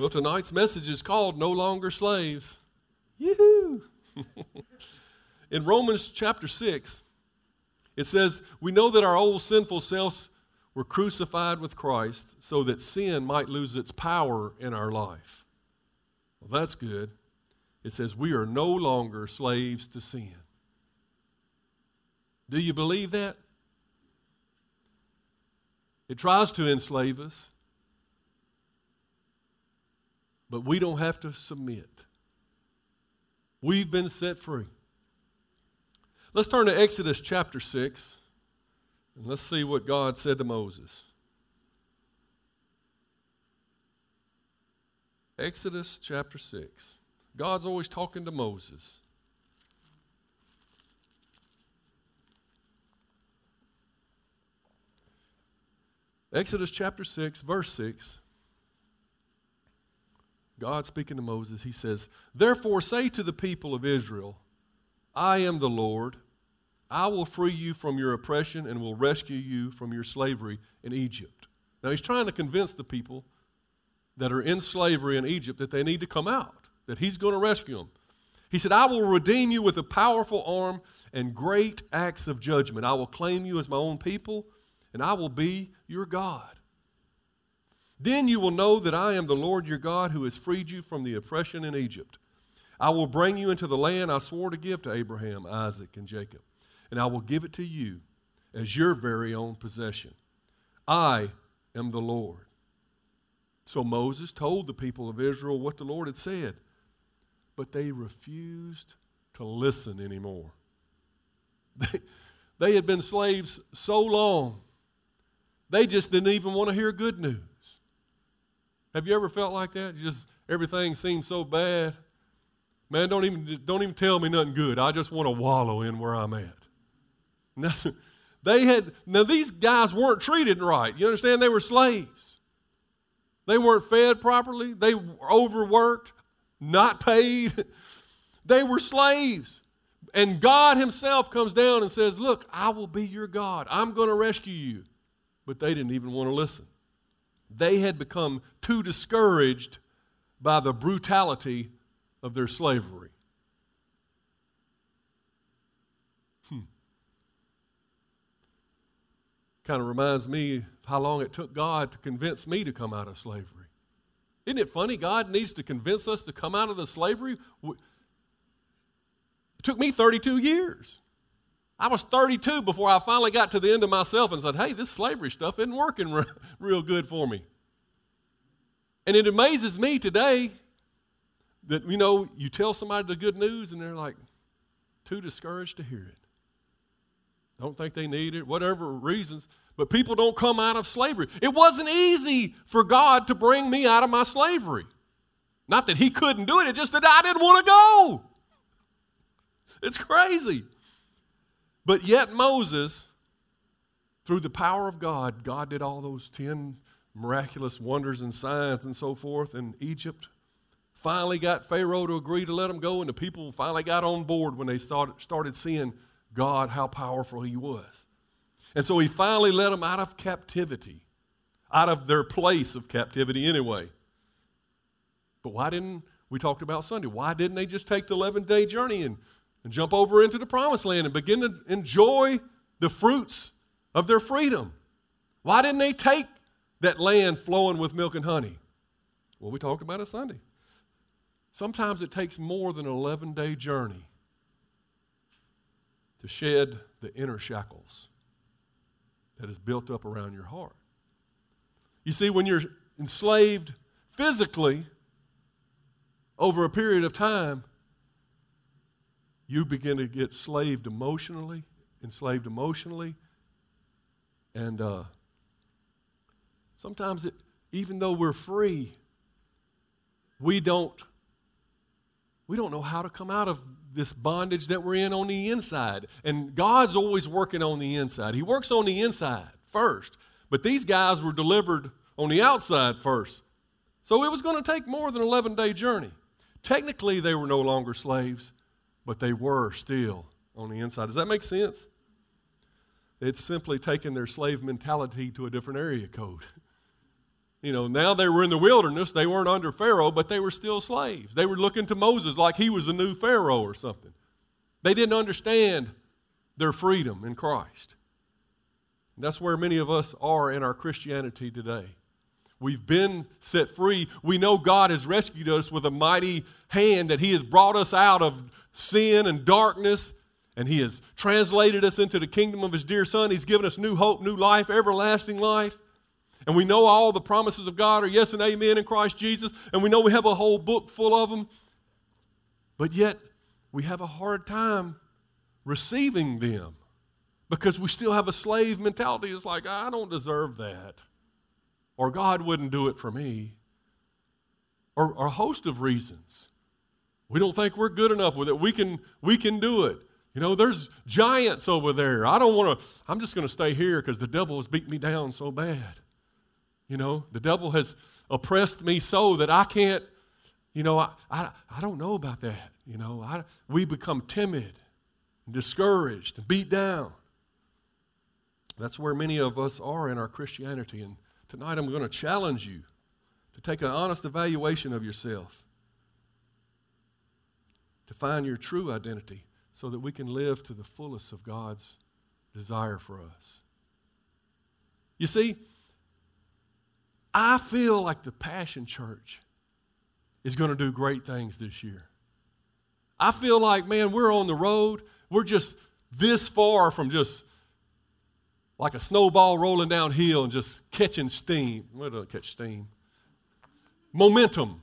Well, tonight's message is called No Longer Slaves. Yoo-hoo! In Romans chapter 6, it says, We know that our old sinful selves were crucified with Christ so that sin might lose its power in our life. Well, that's good. It says, We are no longer slaves to sin. Do you believe that? It tries to enslave us, but we don't have to submit. We've been set free. Let's turn to Exodus chapter 6 and let's see what God said to Moses. Exodus chapter 6. God's always talking to Moses. Exodus chapter 6, verse 6. God speaking to Moses, he says, Therefore say to the people of Israel, I am the Lord. I will free you from your oppression and will rescue you from your slavery in Egypt. Now he's trying to convince the people that are in slavery in Egypt that they need to come out, that he's going to rescue them. He said, I will redeem you with a powerful arm and great acts of judgment. I will claim you as my own people, and I will be your God. Then you will know that I am the Lord your God who has freed you from the oppression in Egypt. I will bring you into the land I swore to give to Abraham, Isaac, and Jacob, and I will give it to you as your very own possession. I am the Lord. So Moses told the people of Israel what the Lord had said, but they refused to listen anymore. They, they had been slaves so long, they just didn't even want to hear good news. Have you ever felt like that? You just everything seems so bad. Man, don't even don't even tell me nothing good. I just want to wallow in where I'm at. That's, they had now these guys weren't treated right. You understand? They were slaves. They weren't fed properly. They were overworked, not paid. They were slaves. And God Himself comes down and says, Look, I will be your God. I'm going to rescue you. But they didn't even want to listen. They had become too discouraged by the brutality of their slavery. Hmm. Kind of reminds me how long it took God to convince me to come out of slavery. Isn't it funny? God needs to convince us to come out of the slavery. It took me 32 years. I was 32 before I finally got to the end of myself and said, hey, this slavery stuff isn't working re- real good for me. And it amazes me today that, you know, you tell somebody the good news and they're like too discouraged to hear it. Don't think they need it, whatever reasons. But people don't come out of slavery. It wasn't easy for God to bring me out of my slavery. Not that He couldn't do it, it's just that I didn't want to go. It's crazy. But yet, Moses, through the power of God, God did all those 10 miraculous wonders and signs and so forth in Egypt. Finally got Pharaoh to agree to let them go, and the people finally got on board when they started, seeing God, how powerful He was. And so He finally let them out of captivity, out of their place of captivity anyway. But why didn't, we talked about Sunday, why didn't they just take the 11 day journey and, and jump over into the promised land and begin to enjoy the fruits of their freedom? Why didn't they take that land flowing with milk and honey? Well, we talked about it Sunday. Sometimes it takes more than an 11 day journey to shed the inner shackles that is built up around your heart. You see, when you're enslaved physically over a period of time, you begin to get slaved emotionally, enslaved emotionally, and uh, sometimes it, even though we're free, we don't we don't know how to come out of this bondage that we're in on the inside. And God's always working on the inside. He works on the inside first. But these guys were delivered on the outside first. So it was going to take more than an 11 day journey. Technically, they were no longer slaves, but they were still on the inside. Does that make sense? It's simply taken their slave mentality to a different area code. You know, now they were in the wilderness. They weren't under Pharaoh, but they were still slaves. They were looking to Moses like he was the new Pharaoh or something. They didn't understand their freedom in Christ. And that's where many of us are in our Christianity today. We've been set free. We know God has rescued us with a mighty hand, that He has brought us out of sin and darkness, and He has translated us into the kingdom of His dear Son. He's given us new hope, new life, everlasting life. And we know all the promises of God are yes and amen in Christ Jesus, and we know we have a whole book full of them. But yet, we have a hard time receiving them because we still have a slave mentality. It's like, I don't deserve that. Or God wouldn't do it for me. Or, or a host of reasons. We don't think we're good enough with it. We can, we can do it. You know, there's giants over there. I don't want to, I'm just going to stay here because the devil has beat me down so bad. You know, the devil has oppressed me so that I can't, you know, I, I, I don't know about that. You know, I, we become timid and discouraged and beat down. That's where many of us are in our Christianity. And tonight I'm going to challenge you to take an honest evaluation of yourself, to find your true identity so that we can live to the fullest of God's desire for us. You see, I feel like the Passion Church is going to do great things this year. I feel like, man, we're on the road. We're just this far from just like a snowball rolling downhill and just catching steam. What do I catch steam? Momentum.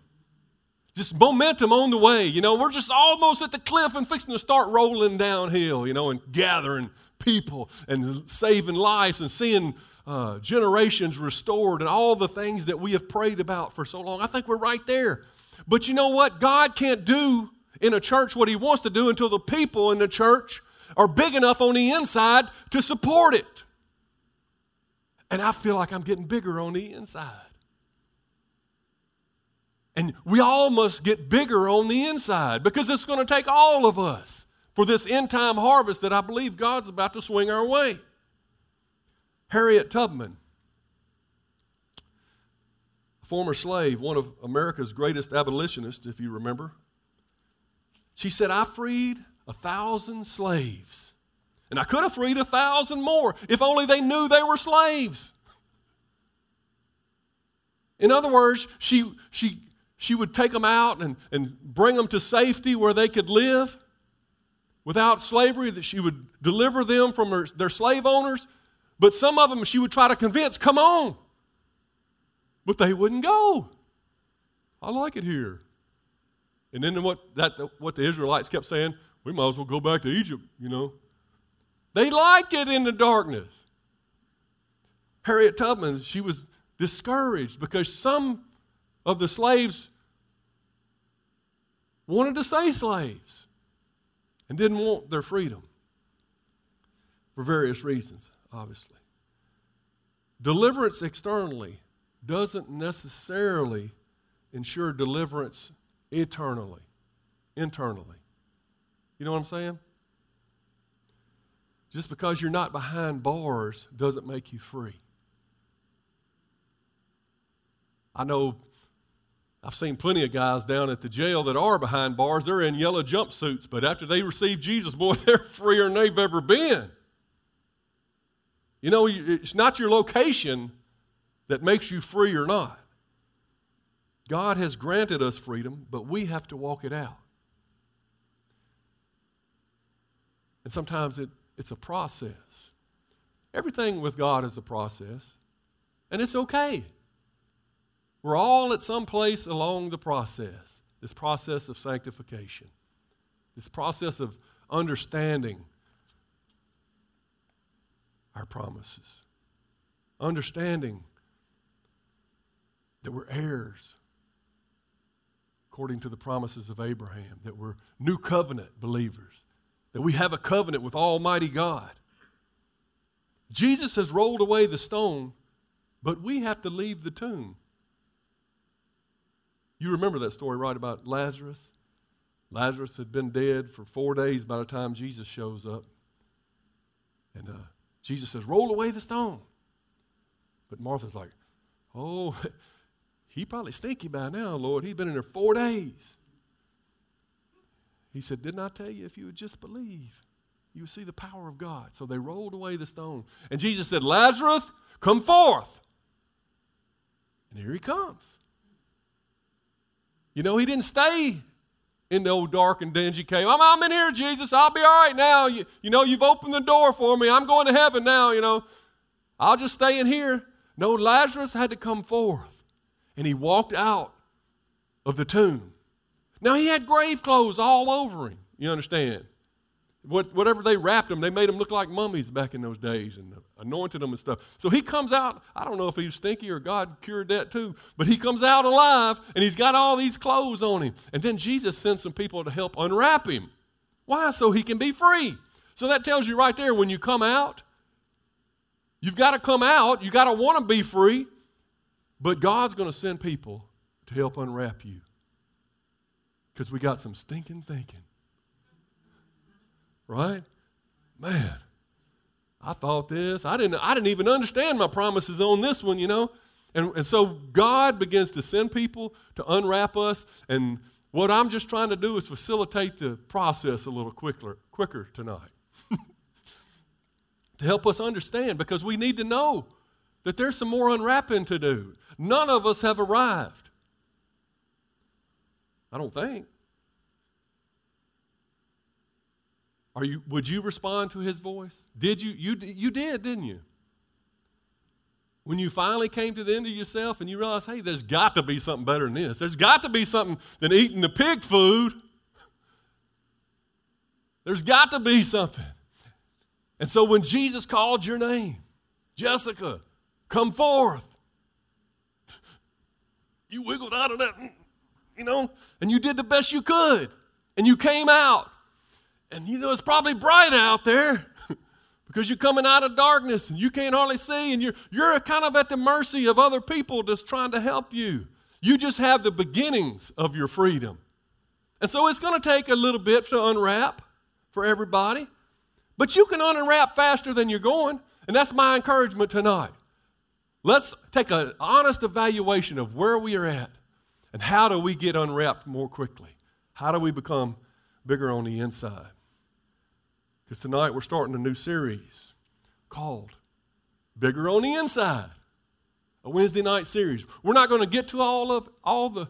Just momentum on the way. You know, we're just almost at the cliff and fixing to start rolling downhill, you know, and gathering people and saving lives and seeing uh, generations restored and all the things that we have prayed about for so long. I think we're right there. But you know what? God can't do in a church what He wants to do until the people in the church are big enough on the inside to support it. And I feel like I'm getting bigger on the inside. And we all must get bigger on the inside because it's going to take all of us for this end time harvest that I believe God's about to swing our way. Harriet Tubman, a former slave, one of America's greatest abolitionists, if you remember, she said, I freed a thousand slaves. And I could have freed a thousand more if only they knew they were slaves. In other words, she, she, she would take them out and, and bring them to safety where they could live without slavery, that she would deliver them from her, their slave owners but some of them she would try to convince, come on. But they wouldn't go. I like it here. And then what, that, what the Israelites kept saying, we might as well go back to Egypt, you know. They liked it in the darkness. Harriet Tubman, she was discouraged because some of the slaves wanted to stay slaves and didn't want their freedom for various reasons obviously. Deliverance externally doesn't necessarily ensure deliverance eternally, internally. You know what I'm saying? Just because you're not behind bars doesn't make you free. I know I've seen plenty of guys down at the jail that are behind bars. They're in yellow jumpsuits, but after they receive Jesus, boy, they're freer than they've ever been. You know, it's not your location that makes you free or not. God has granted us freedom, but we have to walk it out. And sometimes it, it's a process. Everything with God is a process, and it's okay. We're all at some place along the process, this process of sanctification, this process of understanding our promises. Understanding that we're heirs according to the promises of Abraham, that we're new covenant believers, that we have a covenant with Almighty God. Jesus has rolled away the stone, but we have to leave the tomb. You remember that story, right, about Lazarus? Lazarus had been dead for four days by the time Jesus shows up. And uh, Jesus says, Roll away the stone. But Martha's like, Oh, he probably stinky by now, Lord. He's been in there four days. He said, Didn't I tell you if you would just believe, you would see the power of God? So they rolled away the stone. And Jesus said, Lazarus, come forth. And here he comes. You know, he didn't stay in the old dark and dingy cave. I'm, I'm in here, Jesus. I'll be all right now. You, you know, you've opened the door for me. I'm going to heaven now, you know. I'll just stay in here. No, Lazarus had to come forth. And he walked out of the tomb. Now, he had grave clothes all over him. You understand? What, whatever they wrapped him, they made him look like mummies back in those days and anointed him and stuff. So he comes out. I don't know if he was stinky or God cured that too, but he comes out alive and he's got all these clothes on him. And then Jesus sends some people to help unwrap him. Why? So he can be free. So that tells you right there when you come out, you've got to come out. You've got to want to be free, but God's going to send people to help unwrap you because we got some stinking thinking. Right? Man, I thought this. I didn't, I didn't even understand my promises on this one, you know? And, and so God begins to send people to unwrap us. And what I'm just trying to do is facilitate the process a little quicker, quicker tonight. to help us understand, because we need to know that there's some more unwrapping to do. None of us have arrived. I don't think. Are you, would you respond to his voice? Did you? You, you did, didn't you? When you finally came to the end of yourself and you realized, hey, there's got to be something better than this. There's got to be something than eating the pig food. There's got to be something. And so when Jesus called your name, Jessica, come forth, you wiggled out of that, you know, and you did the best you could, and you came out. And you know, it's probably bright out there because you're coming out of darkness and you can't hardly see, and you're, you're kind of at the mercy of other people just trying to help you. You just have the beginnings of your freedom. And so it's going to take a little bit to unwrap for everybody, but you can unwrap faster than you're going. And that's my encouragement tonight. Let's take an honest evaluation of where we are at and how do we get unwrapped more quickly? How do we become bigger on the inside? Because tonight we're starting a new series called Bigger on the Inside, a Wednesday night series. We're not going to get to all of all the,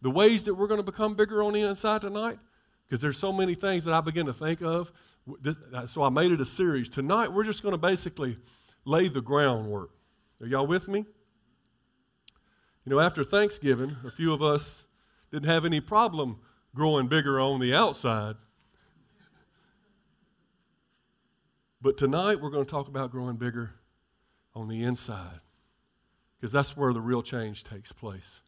the ways that we're going to become bigger on the inside tonight because there's so many things that I begin to think of. This, so I made it a series. Tonight we're just going to basically lay the groundwork. Are y'all with me? You know, after Thanksgiving, a few of us didn't have any problem growing bigger on the outside. But tonight we're going to talk about growing bigger on the inside because that's where the real change takes place.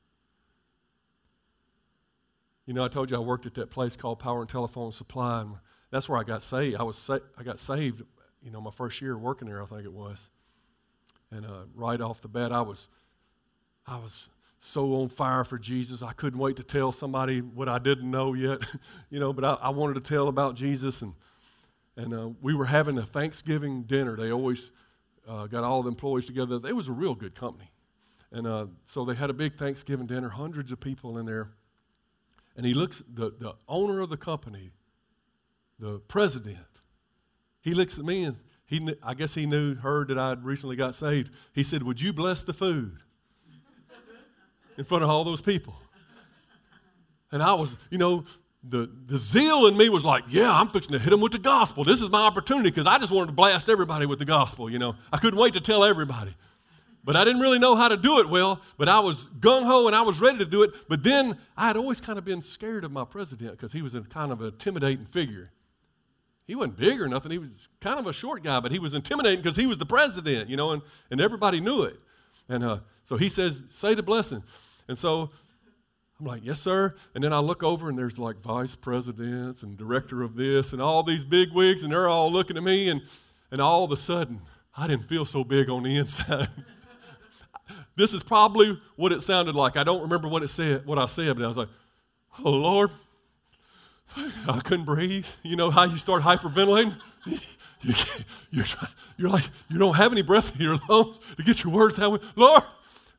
You know, I told you I worked at that place called Power and Telephone Supply, and that's where I got saved. I was sa- I got saved, you know, my first year working there, I think it was. And uh, right off the bat, I was, I was so on fire for Jesus. I couldn't wait to tell somebody what I didn't know yet, you know. But I, I wanted to tell about Jesus, and and uh, we were having a Thanksgiving dinner. They always uh, got all the employees together. It was a real good company. And uh, so they had a big Thanksgiving dinner, hundreds of people in there. And he looks, the, the owner of the company, the president, he looks at me and he, I guess he knew, heard that I had recently got saved. He said, Would you bless the food? In front of all those people. And I was, you know, the, the zeal in me was like, yeah, I'm fixing to hit them with the gospel. This is my opportunity because I just wanted to blast everybody with the gospel, you know. I couldn't wait to tell everybody. But I didn't really know how to do it well, but I was gung ho and I was ready to do it. But then I had always kind of been scared of my president because he was a kind of an intimidating figure. He wasn't big or nothing. He was kind of a short guy, but he was intimidating because he was the president, you know, and, and everybody knew it. And uh, so he says, say the blessing. And so I'm like, yes, sir. And then I look over and there's like vice presidents and director of this and all these big wigs, and they're all looking at me. And, and all of a sudden, I didn't feel so big on the inside. this is probably what it sounded like. I don't remember what it said, what I said, but I was like, "Oh Lord, I couldn't breathe." You know how you start hyperventilating? You you're, you're like you don't have any breath in your lungs to get your words out. Lord,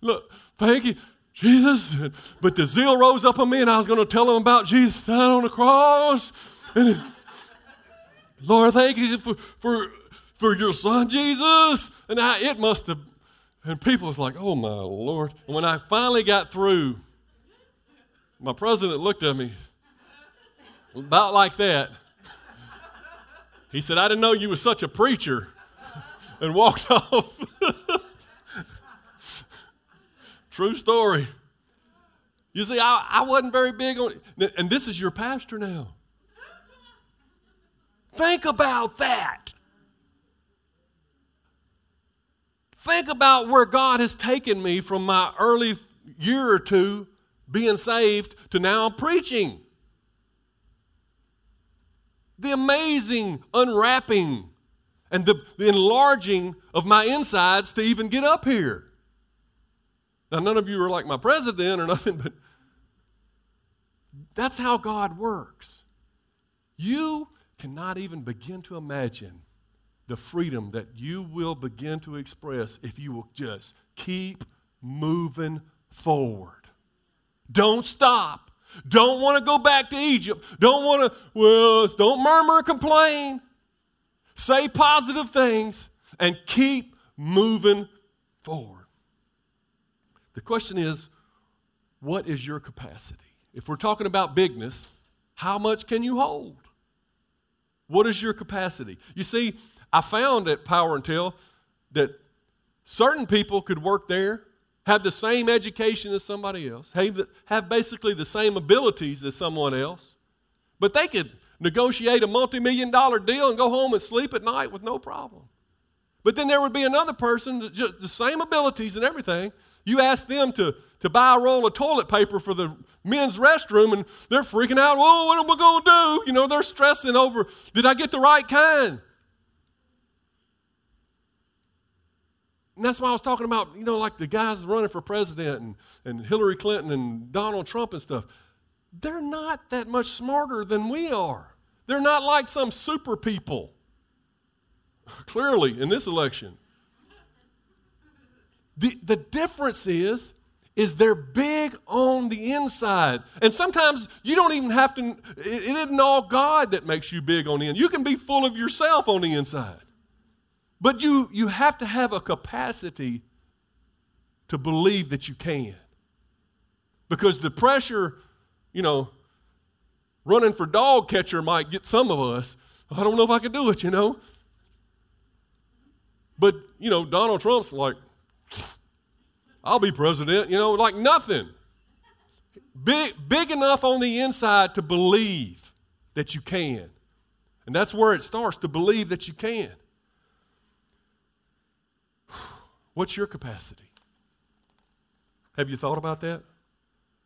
look, thank you, Jesus. But the zeal rose up on me, and I was going to tell him about Jesus died on the cross. And Lord, thank you for for for your son Jesus. And I, it must have and people was like, oh my Lord. And when I finally got through, my president looked at me about like that. He said, I didn't know you were such a preacher, and walked off. True story. You see, I, I wasn't very big on. And this is your pastor now. Think about that. Think about where God has taken me from my early year or two being saved to now preaching. The amazing unwrapping and the, the enlarging of my insides to even get up here. Now, none of you are like my president or nothing, but that's how God works. You cannot even begin to imagine the freedom that you will begin to express if you will just keep moving forward. Don't stop. Don't want to go back to Egypt. Don't want to, well, don't murmur and complain. Say positive things and keep moving forward. The question is, what is your capacity? If we're talking about bigness, how much can you hold? What is your capacity? You see, I found at Power and Tell that certain people could work there, have the same education as somebody else, have basically the same abilities as someone else, but they could negotiate a multi million dollar deal and go home and sleep at night with no problem. But then there would be another person, just the same abilities and everything. You ask them to, to buy a roll of toilet paper for the men's restroom and they're freaking out. Oh, what am I going to do? You know, they're stressing over, did I get the right kind? And that's why I was talking about, you know, like the guys running for president and, and Hillary Clinton and Donald Trump and stuff. They're not that much smarter than we are. They're not like some super people, clearly, in this election. The, the difference is, is they're big on the inside. And sometimes you don't even have to, it, it isn't all God that makes you big on the inside. You can be full of yourself on the inside. But you, you have to have a capacity to believe that you can. Because the pressure, you know, running for dog catcher might get some of us. I don't know if I can do it, you know. But, you know, Donald Trump's like, I'll be president, you know, like nothing. Big, big enough on the inside to believe that you can. And that's where it starts to believe that you can. What's your capacity? Have you thought about that?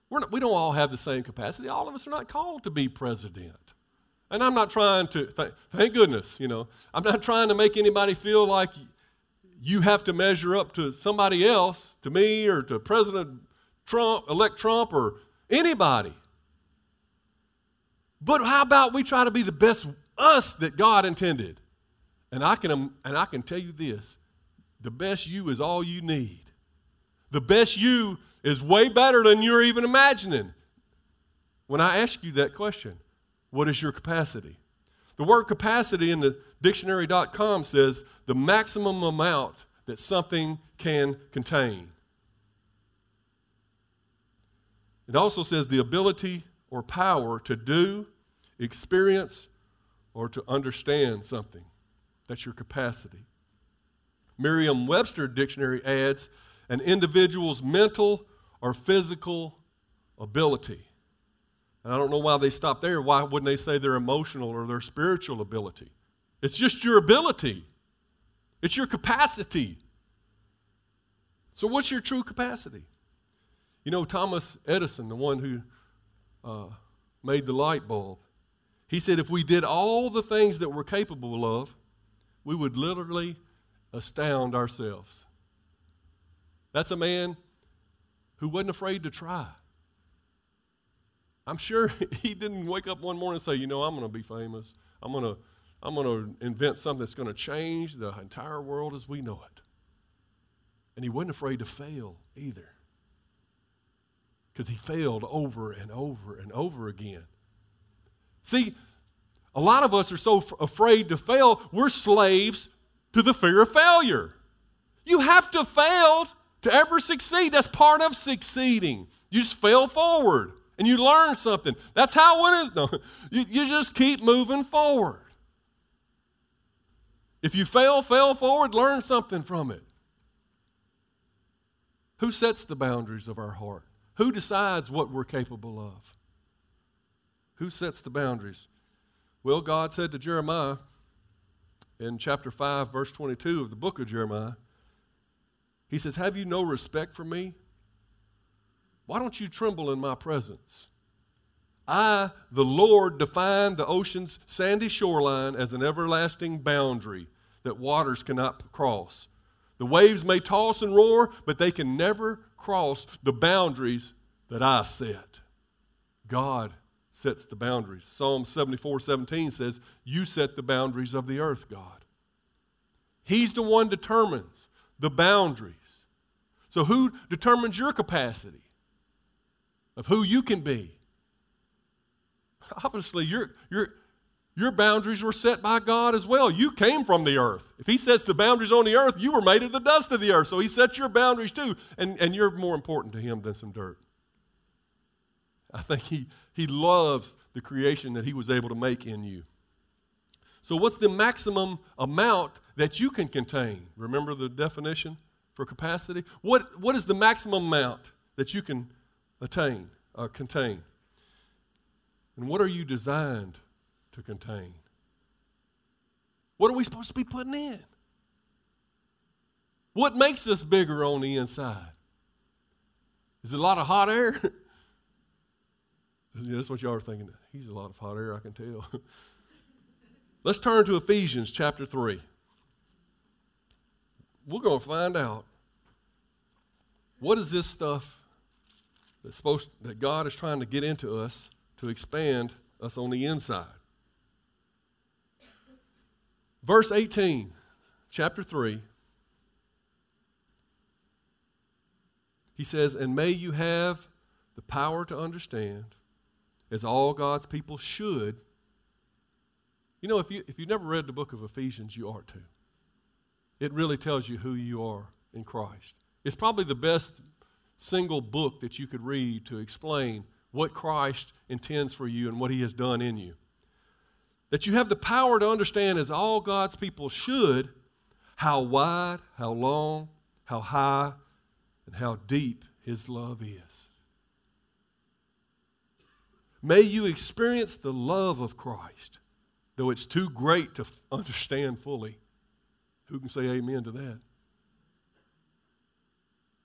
We're not, we don't all have the same capacity. All of us are not called to be president. And I'm not trying to, th- thank goodness, you know, I'm not trying to make anybody feel like you have to measure up to somebody else, to me or to President Trump, elect Trump, or anybody. But how about we try to be the best us that God intended? And I can, um, and I can tell you this the best you is all you need. The best you is way better than you're even imagining. When I ask you that question, what is your capacity? The word capacity in the dictionary.com says the maximum amount that something can contain. It also says the ability or power to do, experience, or to understand something. That's your capacity. Merriam Webster dictionary adds an individual's mental or physical ability. And I don't know why they stop there. Why wouldn't they say their emotional or their spiritual ability? It's just your ability, it's your capacity. So, what's your true capacity? You know, Thomas Edison, the one who uh, made the light bulb, he said if we did all the things that we're capable of, we would literally astound ourselves. That's a man who wasn't afraid to try. I'm sure he didn't wake up one morning and say, you know, I'm going to be famous. I'm going to I'm going to invent something that's going to change the entire world as we know it. And he wasn't afraid to fail either. Because he failed over and over and over again. See, a lot of us are so f- afraid to fail, we're slaves to the fear of failure. You have to fail to ever succeed. That's part of succeeding. You just fail forward and you learn something. That's how it is. No, you, you just keep moving forward. If you fail, fail forward, learn something from it. Who sets the boundaries of our heart? Who decides what we're capable of? Who sets the boundaries? Well, God said to Jeremiah in chapter 5, verse 22 of the book of Jeremiah, He says, Have you no respect for me? Why don't you tremble in my presence? I, the Lord, define the ocean's sandy shoreline as an everlasting boundary that waters cannot cross. The waves may toss and roar, but they can never cross the boundaries that I set. God sets the boundaries. Psalm 74 17 says, You set the boundaries of the earth, God. He's the one determines the boundaries. So, who determines your capacity of who you can be? Obviously, your, your, your boundaries were set by God as well. You came from the earth. If He sets the boundaries on the earth, you were made of the dust of the earth. So He sets your boundaries too. And, and you're more important to Him than some dirt. I think he, he loves the creation that He was able to make in you. So, what's the maximum amount that you can contain? Remember the definition for capacity? What, what is the maximum amount that you can attain or uh, contain? And what are you designed to contain? What are we supposed to be putting in? What makes us bigger on the inside? Is it a lot of hot air? yeah, that's what y'all are thinking. He's a lot of hot air, I can tell. Let's turn to Ephesians chapter 3. We're going to find out what is this stuff that's supposed that God is trying to get into us to expand us on the inside. Verse 18, chapter 3. He says, And may you have the power to understand, as all God's people should. You know, if, you, if you've never read the book of Ephesians, you ought to. It really tells you who you are in Christ. It's probably the best single book that you could read to explain what Christ intends for you and what He has done in you. That you have the power to understand, as all God's people should, how wide, how long, how high, and how deep His love is. May you experience the love of Christ, though it's too great to understand fully. Who can say amen to that?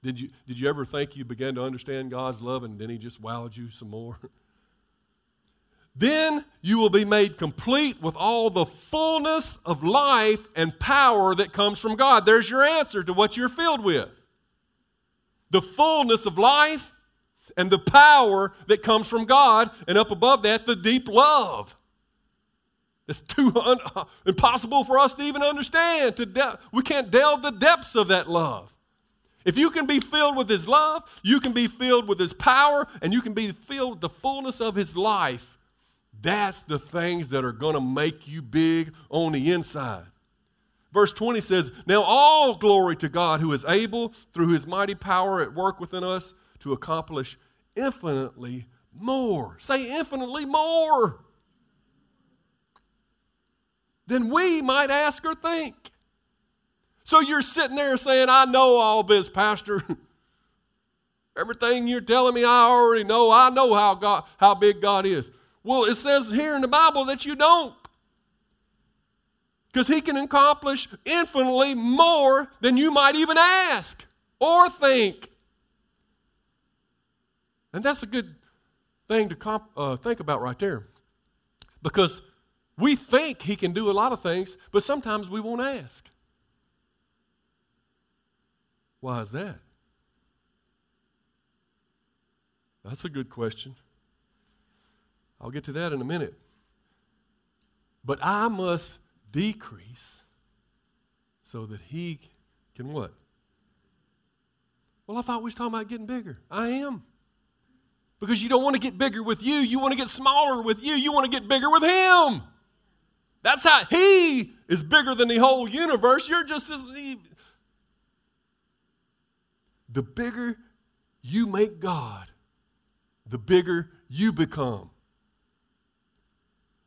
Did you, did you ever think you began to understand God's love and then He just wowed you some more? then you will be made complete with all the fullness of life and power that comes from God. There's your answer to what you're filled with the fullness of life and the power that comes from God, and up above that, the deep love. It's too un- impossible for us to even understand. To de- we can't delve the depths of that love. If you can be filled with His love, you can be filled with His power, and you can be filled with the fullness of His life. That's the things that are going to make you big on the inside. Verse 20 says, Now all glory to God who is able, through His mighty power at work within us, to accomplish infinitely more. Say infinitely more than we might ask or think. So you're sitting there saying, I know all this, Pastor. Everything you're telling me, I already know. I know how, God, how big God is. Well, it says here in the Bible that you don't. Because He can accomplish infinitely more than you might even ask or think. And that's a good thing to comp, uh, think about right there. Because we think He can do a lot of things, but sometimes we won't ask. Why is that? That's a good question. I'll get to that in a minute. But I must decrease so that he can what? Well, I thought we was talking about getting bigger. I am. Because you don't want to get bigger with you. You want to get smaller with you. You want to get bigger with him. That's how he is bigger than the whole universe. You're just as. The bigger you make God, the bigger you become.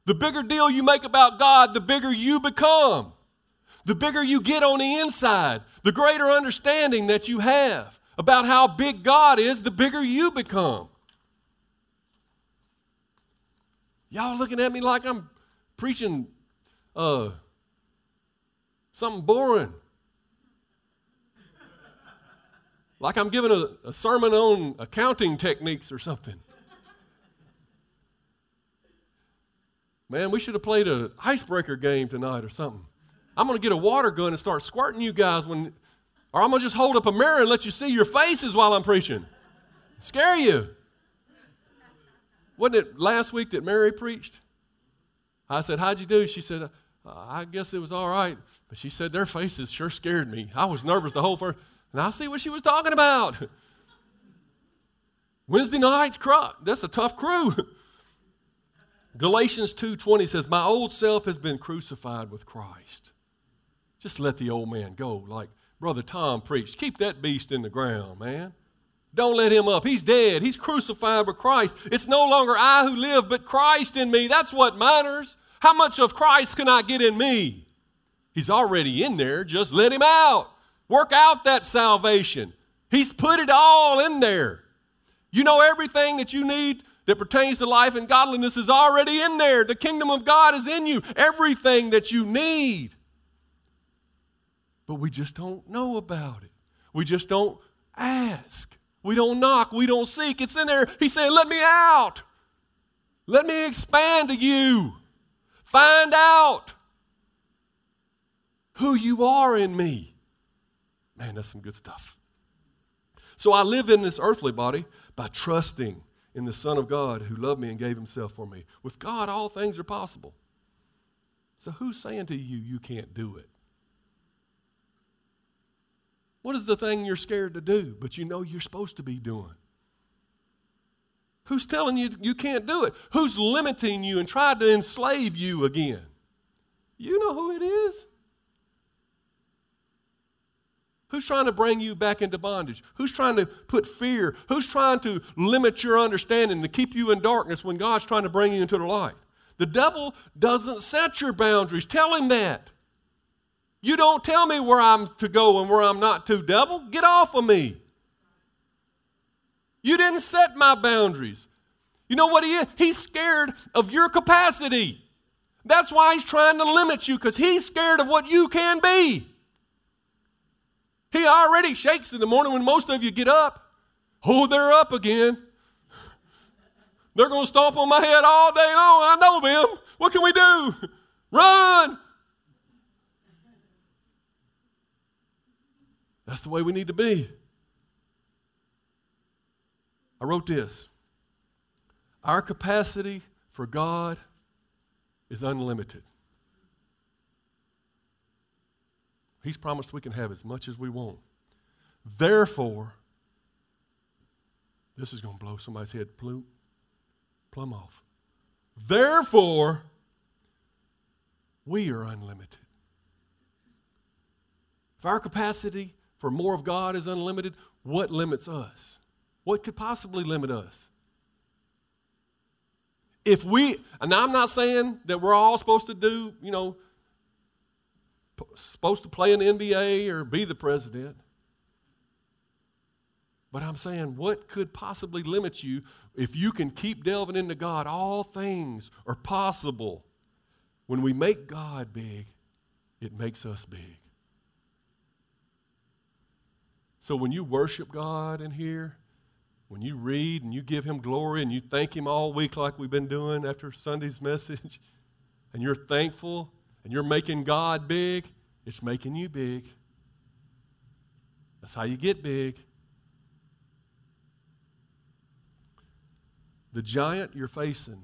The bigger deal you make about God, the bigger you become. The bigger you get on the inside, the greater understanding that you have about how big God is, the bigger you become. Y'all looking at me like I'm preaching uh, something boring. Like I'm giving a, a sermon on accounting techniques or something. Man, we should have played an icebreaker game tonight or something. I'm going to get a water gun and start squirting you guys when, or I'm going to just hold up a mirror and let you see your faces while I'm preaching. Scare you. Wasn't it last week that Mary preached? I said, How'd you do? She said, uh, I guess it was all right. But she said, Their faces sure scared me. I was nervous the whole first. And I see what she was talking about. Wednesday nights, that's a tough crew. Galatians 2:20 says, "My old self has been crucified with Christ." Just let the old man go, like Brother Tom preached. Keep that beast in the ground, man. Don't let him up. He's dead. He's crucified with Christ. It's no longer I who live, but Christ in me. That's what matters. How much of Christ can I get in me? He's already in there. Just let him out. Work out that salvation. He's put it all in there. You know everything that you need that pertains to life and godliness is already in there. The kingdom of God is in you. Everything that you need. But we just don't know about it. We just don't ask. We don't knock. We don't seek. It's in there. He's saying, Let me out. Let me expand to you. Find out who you are in me. Man, that's some good stuff. So I live in this earthly body by trusting in the Son of God who loved me and gave himself for me. With God, all things are possible. So who's saying to you, you can't do it? What is the thing you're scared to do, but you know you're supposed to be doing? Who's telling you you can't do it? Who's limiting you and trying to enslave you again? You know who it is. Who's trying to bring you back into bondage? Who's trying to put fear? Who's trying to limit your understanding to keep you in darkness when God's trying to bring you into the light? The devil doesn't set your boundaries. Tell him that. You don't tell me where I'm to go and where I'm not to, devil. Get off of me. You didn't set my boundaries. You know what he is? He's scared of your capacity. That's why he's trying to limit you because he's scared of what you can be. He already shakes in the morning when most of you get up. Oh, they're up again. They're going to stomp on my head all day long. I know them. What can we do? Run. That's the way we need to be. I wrote this Our capacity for God is unlimited. He's promised we can have as much as we want. Therefore, this is going to blow somebody's head plumb, plumb off. Therefore, we are unlimited. If our capacity for more of God is unlimited, what limits us? What could possibly limit us? If we, and I'm not saying that we're all supposed to do, you know, supposed to play in the NBA or be the president. But I'm saying, what could possibly limit you if you can keep delving into God? All things are possible. When we make God big, it makes us big. So when you worship God in here, when you read and you give him glory and you thank him all week like we've been doing after Sunday's message, and you're thankful and you're making God big, it's making you big. That's how you get big. The giant you're facing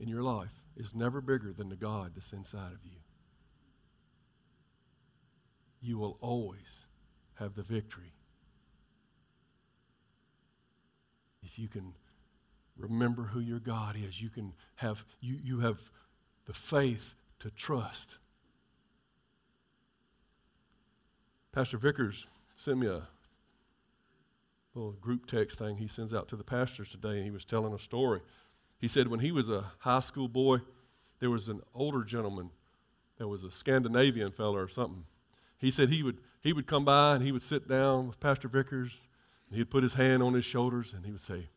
in your life is never bigger than the God that's inside of you. You will always have the victory if you can remember who your God is. You can have you, you have the faith to trust. Pastor Vickers sent me a little group text thing he sends out to the pastors today, and he was telling a story. He said when he was a high school boy, there was an older gentleman that was a Scandinavian fellow or something. He said he would, he would come by and he would sit down with Pastor Vickers, and he'd put his hand on his shoulders, and he would say,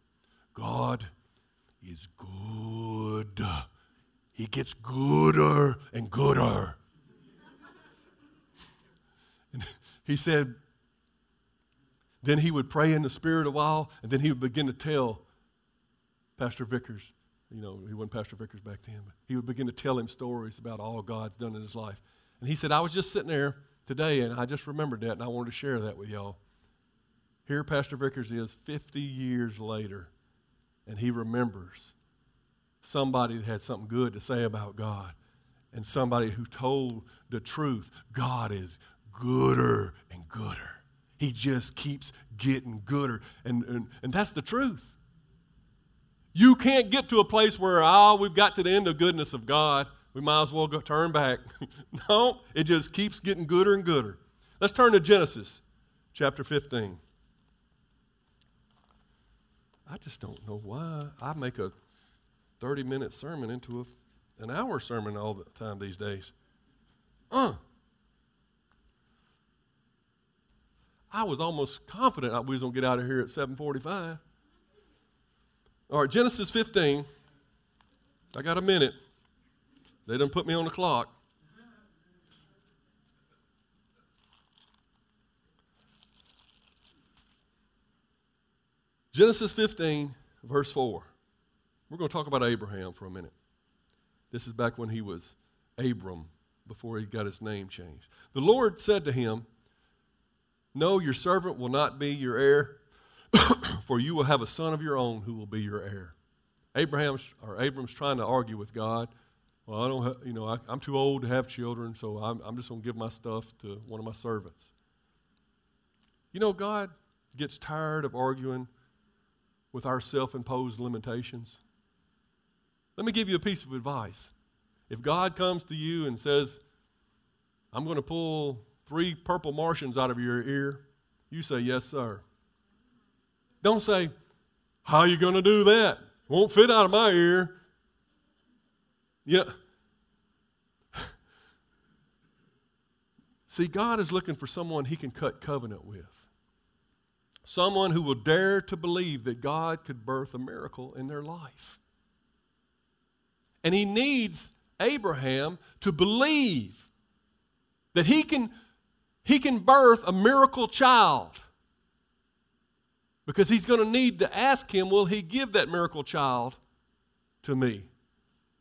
God is good. He gets gooder and gooder. and he said, then he would pray in the Spirit a while, and then he would begin to tell Pastor Vickers, you know, he wasn't Pastor Vickers back then, but he would begin to tell him stories about all God's done in his life. And he said, I was just sitting there today, and I just remembered that, and I wanted to share that with y'all. Here, Pastor Vickers is 50 years later, and he remembers somebody that had something good to say about God and somebody who told the truth. God is gooder and gooder. He just keeps getting gooder. And, and, and that's the truth. You can't get to a place where, oh, we've got to the end of goodness of God. We might as well go turn back. no, it just keeps getting gooder and gooder. Let's turn to Genesis chapter 15. I just don't know why I make a 30 minute sermon into a, an hour sermon all the time these days. Uh. I was almost confident we was going to get out of here at 745. All right, Genesis 15. I got a minute. They didn't put me on the clock. Genesis 15, verse 4. We're going to talk about Abraham for a minute. This is back when he was Abram, before he got his name changed. The Lord said to him, No, your servant will not be your heir, for you will have a son of your own who will be your heir. Abraham's, or Abram's trying to argue with God. Well, I don't, have, you know, I, am too old to have children, so I'm, I'm just going to give my stuff to one of my servants. You know, God gets tired of arguing with our self imposed limitations? Let me give you a piece of advice. If God comes to you and says, I'm going to pull three purple Martians out of your ear, you say, Yes, sir. Don't say, How are you going to do that? Won't fit out of my ear. Yeah. See, God is looking for someone he can cut covenant with. Someone who will dare to believe that God could birth a miracle in their life. And he needs Abraham to believe that he can, he can birth a miracle child. Because he's going to need to ask him, will he give that miracle child to me?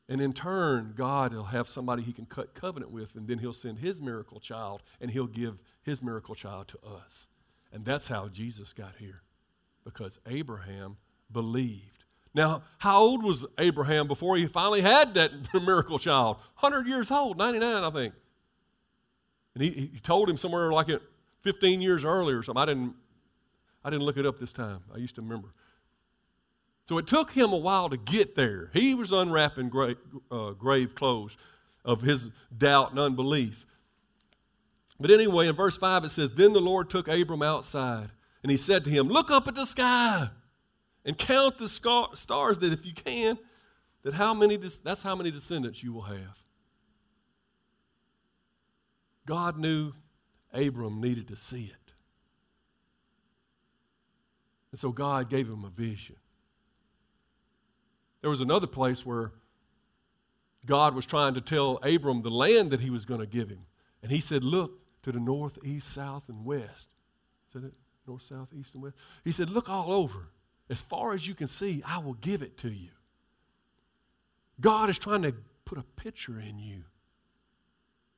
And in turn, God will have somebody he can cut covenant with, and then he'll send his miracle child, and he'll give his miracle child to us. And that's how Jesus got here, because Abraham believed. Now, how old was Abraham before he finally had that miracle child? 100 years old, 99, I think. And he, he told him somewhere like it 15 years earlier or something. I didn't, I didn't look it up this time. I used to remember. So it took him a while to get there. He was unwrapping grave, uh, grave clothes of his doubt and unbelief. But anyway, in verse 5 it says, Then the Lord took Abram outside, and he said to him, Look up at the sky and count the stars that if you can, that how many that's how many descendants you will have. God knew Abram needed to see it. And so God gave him a vision. There was another place where God was trying to tell Abram the land that he was going to give him. And he said, Look, to the north, east, south, and west. Said it, north, south, east, and west. He said, Look all over. As far as you can see, I will give it to you. God is trying to put a picture in you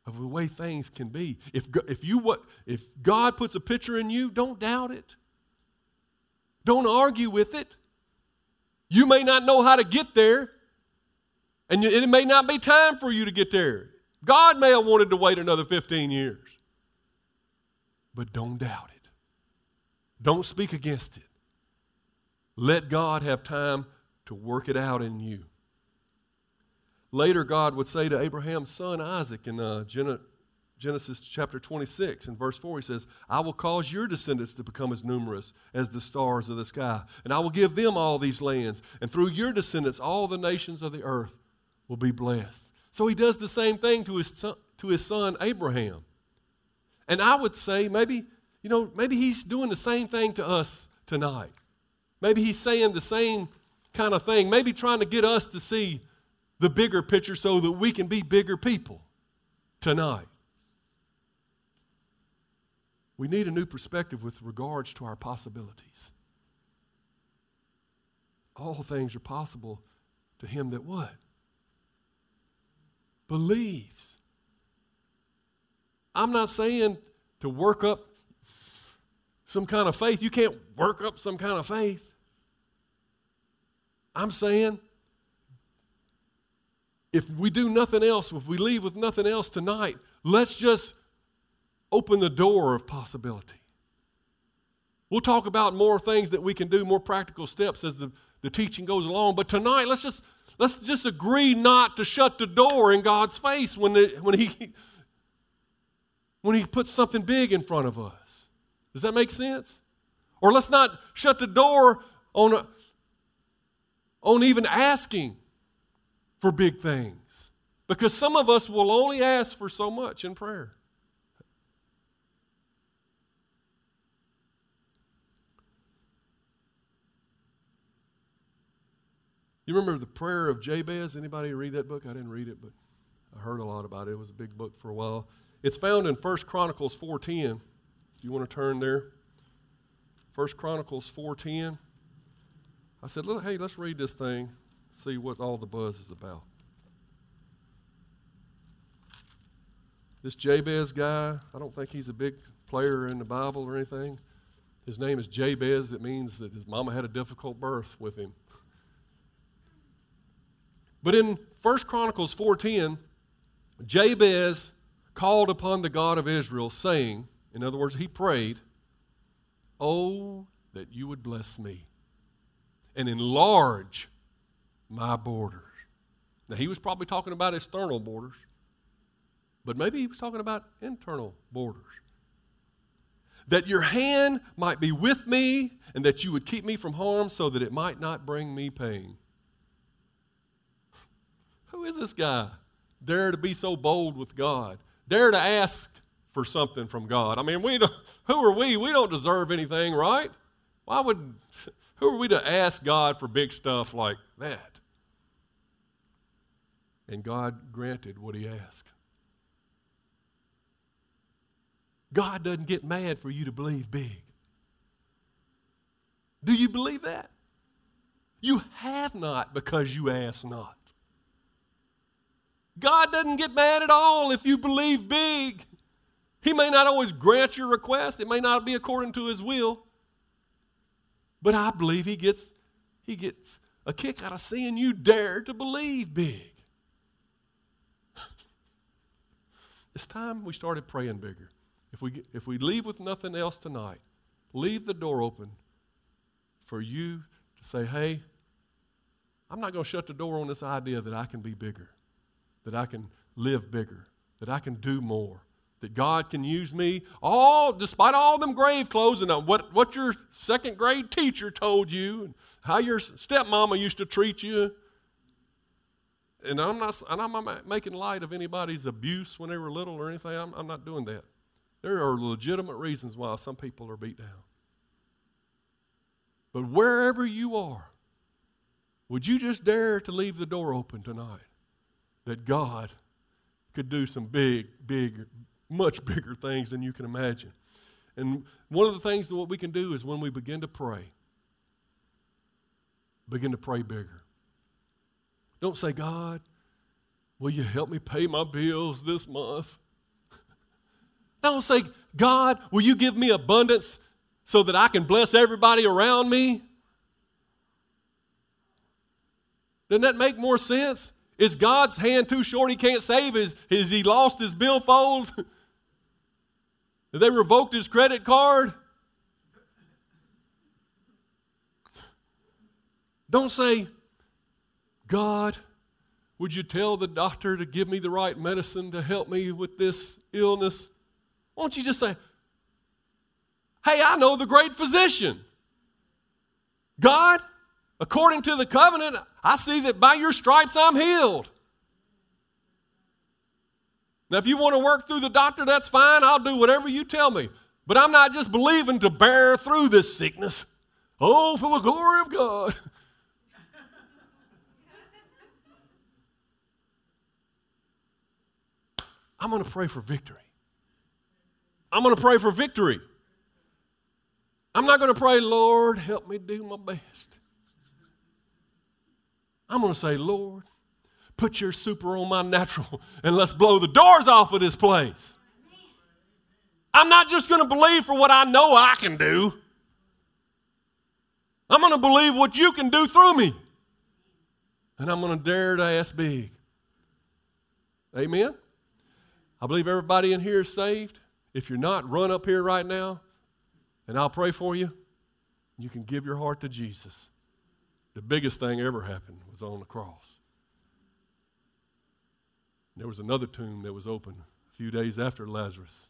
of the way things can be. If, if, you, what, if God puts a picture in you, don't doubt it. Don't argue with it. You may not know how to get there, and it may not be time for you to get there. God may have wanted to wait another 15 years. But don't doubt it. Don't speak against it. Let God have time to work it out in you. Later, God would say to Abraham's son Isaac in uh, Genesis chapter 26 and verse 4, he says, I will cause your descendants to become as numerous as the stars of the sky, and I will give them all these lands, and through your descendants, all the nations of the earth will be blessed. So he does the same thing to his son, to his son Abraham. And I would say maybe, you know, maybe he's doing the same thing to us tonight. Maybe he's saying the same kind of thing, maybe trying to get us to see the bigger picture so that we can be bigger people tonight. We need a new perspective with regards to our possibilities. All things are possible to him that what? Believes. I'm not saying to work up some kind of faith. You can't work up some kind of faith. I'm saying if we do nothing else, if we leave with nothing else tonight, let's just open the door of possibility. We'll talk about more things that we can do, more practical steps as the, the teaching goes along. But tonight, let's just let's just agree not to shut the door in God's face when, the, when He when He puts something big in front of us. Does that make sense? Or let's not shut the door on, on even asking for big things. Because some of us will only ask for so much in prayer. You remember the prayer of Jabez? Anybody read that book? I didn't read it, but I heard a lot about it. It was a big book for a while. It's found in 1 Chronicles 4:10. If you want to turn there. 1 Chronicles 4:10. I said, "Hey, let's read this thing see what all the buzz is about. This Jabez guy, I don't think he's a big player in the Bible or anything. His name is Jabez. It means that his mama had a difficult birth with him. But in 1 Chronicles 4:10, Jabez called upon the God of Israel, saying, in other words, he prayed, Oh, that you would bless me and enlarge my borders. Now, he was probably talking about external borders, but maybe he was talking about internal borders. That your hand might be with me, and that you would keep me from harm so that it might not bring me pain. Who is this guy? Dare to be so bold with God. Dare to ask for something from God. I mean, we don't, who are we? We don't deserve anything, right? Why would, who are we to ask God for big stuff like that? and God granted what he asked. God doesn't get mad for you to believe big. Do you believe that? You have not because you ask not. God doesn't get mad at all if you believe big. He may not always grant your request, it may not be according to his will. But I believe he gets he gets a kick out of seeing you dare to believe big. It's time we started praying bigger. If we, if we leave with nothing else tonight, leave the door open for you to say, hey, I'm not going to shut the door on this idea that I can be bigger, that I can live bigger, that I can do more, that God can use me, all despite all them grave clothes and what, what your second grade teacher told you, and how your stepmama used to treat you, and I'm not, and I'm not making light of anybody's abuse when they were little or anything. I'm, I'm not doing that. There are legitimate reasons why some people are beat down. But wherever you are, would you just dare to leave the door open tonight that God could do some big, big, much bigger things than you can imagine? And one of the things that what we can do is when we begin to pray, begin to pray bigger. Don't say, God, will you help me pay my bills this month? Don't say, God, will you give me abundance so that I can bless everybody around me? Doesn't that make more sense? Is God's hand too short? He can't save. Is, is he lost his billfold? They revoked his credit card? Don't say, God, would you tell the doctor to give me the right medicine to help me with this illness? Why don't you just say, Hey, I know the great physician. God, according to the covenant, I see that by your stripes I'm healed. Now, if you want to work through the doctor, that's fine. I'll do whatever you tell me. But I'm not just believing to bear through this sickness. Oh, for the glory of God. I'm going to pray for victory. I'm going to pray for victory. I'm not going to pray, Lord, help me do my best. I'm going to say, Lord, put your super on my natural and let's blow the doors off of this place. I'm not just going to believe for what I know I can do. I'm going to believe what you can do through me. And I'm going to dare to ask big. Amen? I believe everybody in here is saved. If you're not, run up here right now and I'll pray for you. You can give your heart to Jesus. The biggest thing ever happened was on the cross. There was another tomb that was open a few days after Lazarus.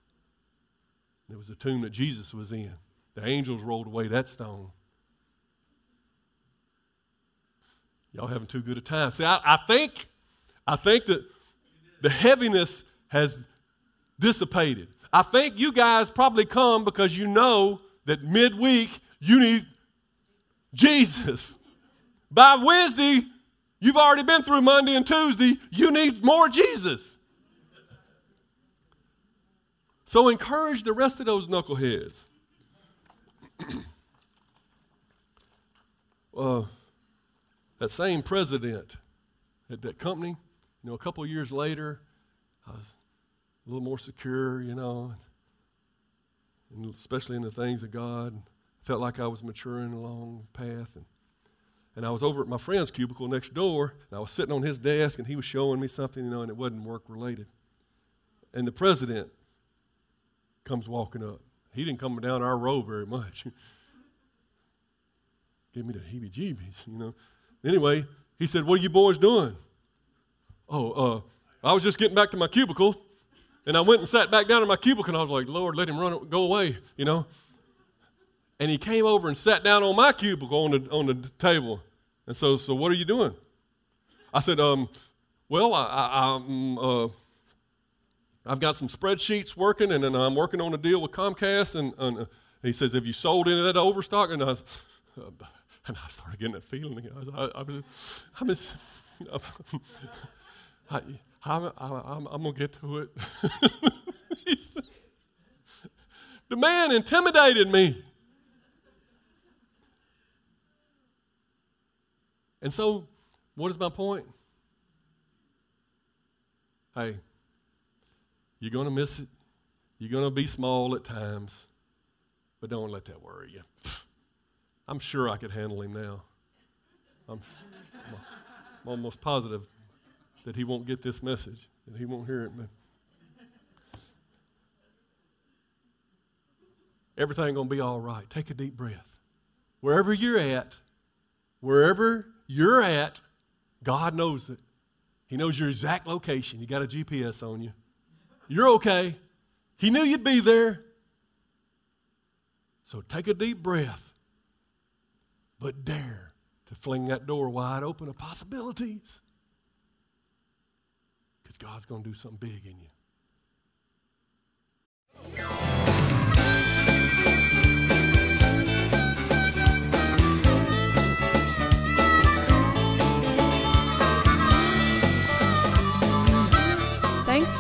There was a tomb that Jesus was in. The angels rolled away that stone. Y'all having too good a time. See, I, I think, I think that the heaviness has dissipated. I think you guys probably come because you know that midweek you need Jesus. By Wednesday, you've already been through Monday and Tuesday, you need more Jesus. So encourage the rest of those knuckleheads. uh, that same president at that company, you know, a couple years later, I was a little more secure, you know, and especially in the things of God. Felt like I was maturing along the path. And, and I was over at my friend's cubicle next door, and I was sitting on his desk, and he was showing me something, you know, and it wasn't work related. And the president comes walking up. He didn't come down our row very much. Give me the heebie jeebies, you know. Anyway, he said, What are you boys doing? Oh, uh, I was just getting back to my cubicle. And I went and sat back down in my cubicle, and I was like, Lord, let him run, go away, you know. And he came over and sat down on my cubicle on the, on the table. And so, so what are you doing? I said, um, well, I, I, um, uh, I've got some spreadsheets working, and, and I'm working on a deal with Comcast. And, and uh, he says, have you sold any of that overstock? And I, was, uh, and I started getting that feeling. I, I, I, I, was, I, I'm, I'm, I'm going to get to it. the man intimidated me. And so, what is my point? Hey, you're going to miss it. You're going to be small at times, but don't let that worry you. I'm sure I could handle him now. I'm, I'm almost positive that he won't get this message, that he won't hear it. Everything gonna be all right. Take a deep breath. Wherever you're at, wherever you're at, God knows it. He knows your exact location. You got a GPS on you. You're okay. He knew you'd be there. So take a deep breath, but dare to fling that door wide open of possibilities. Because God's going to do something big in you.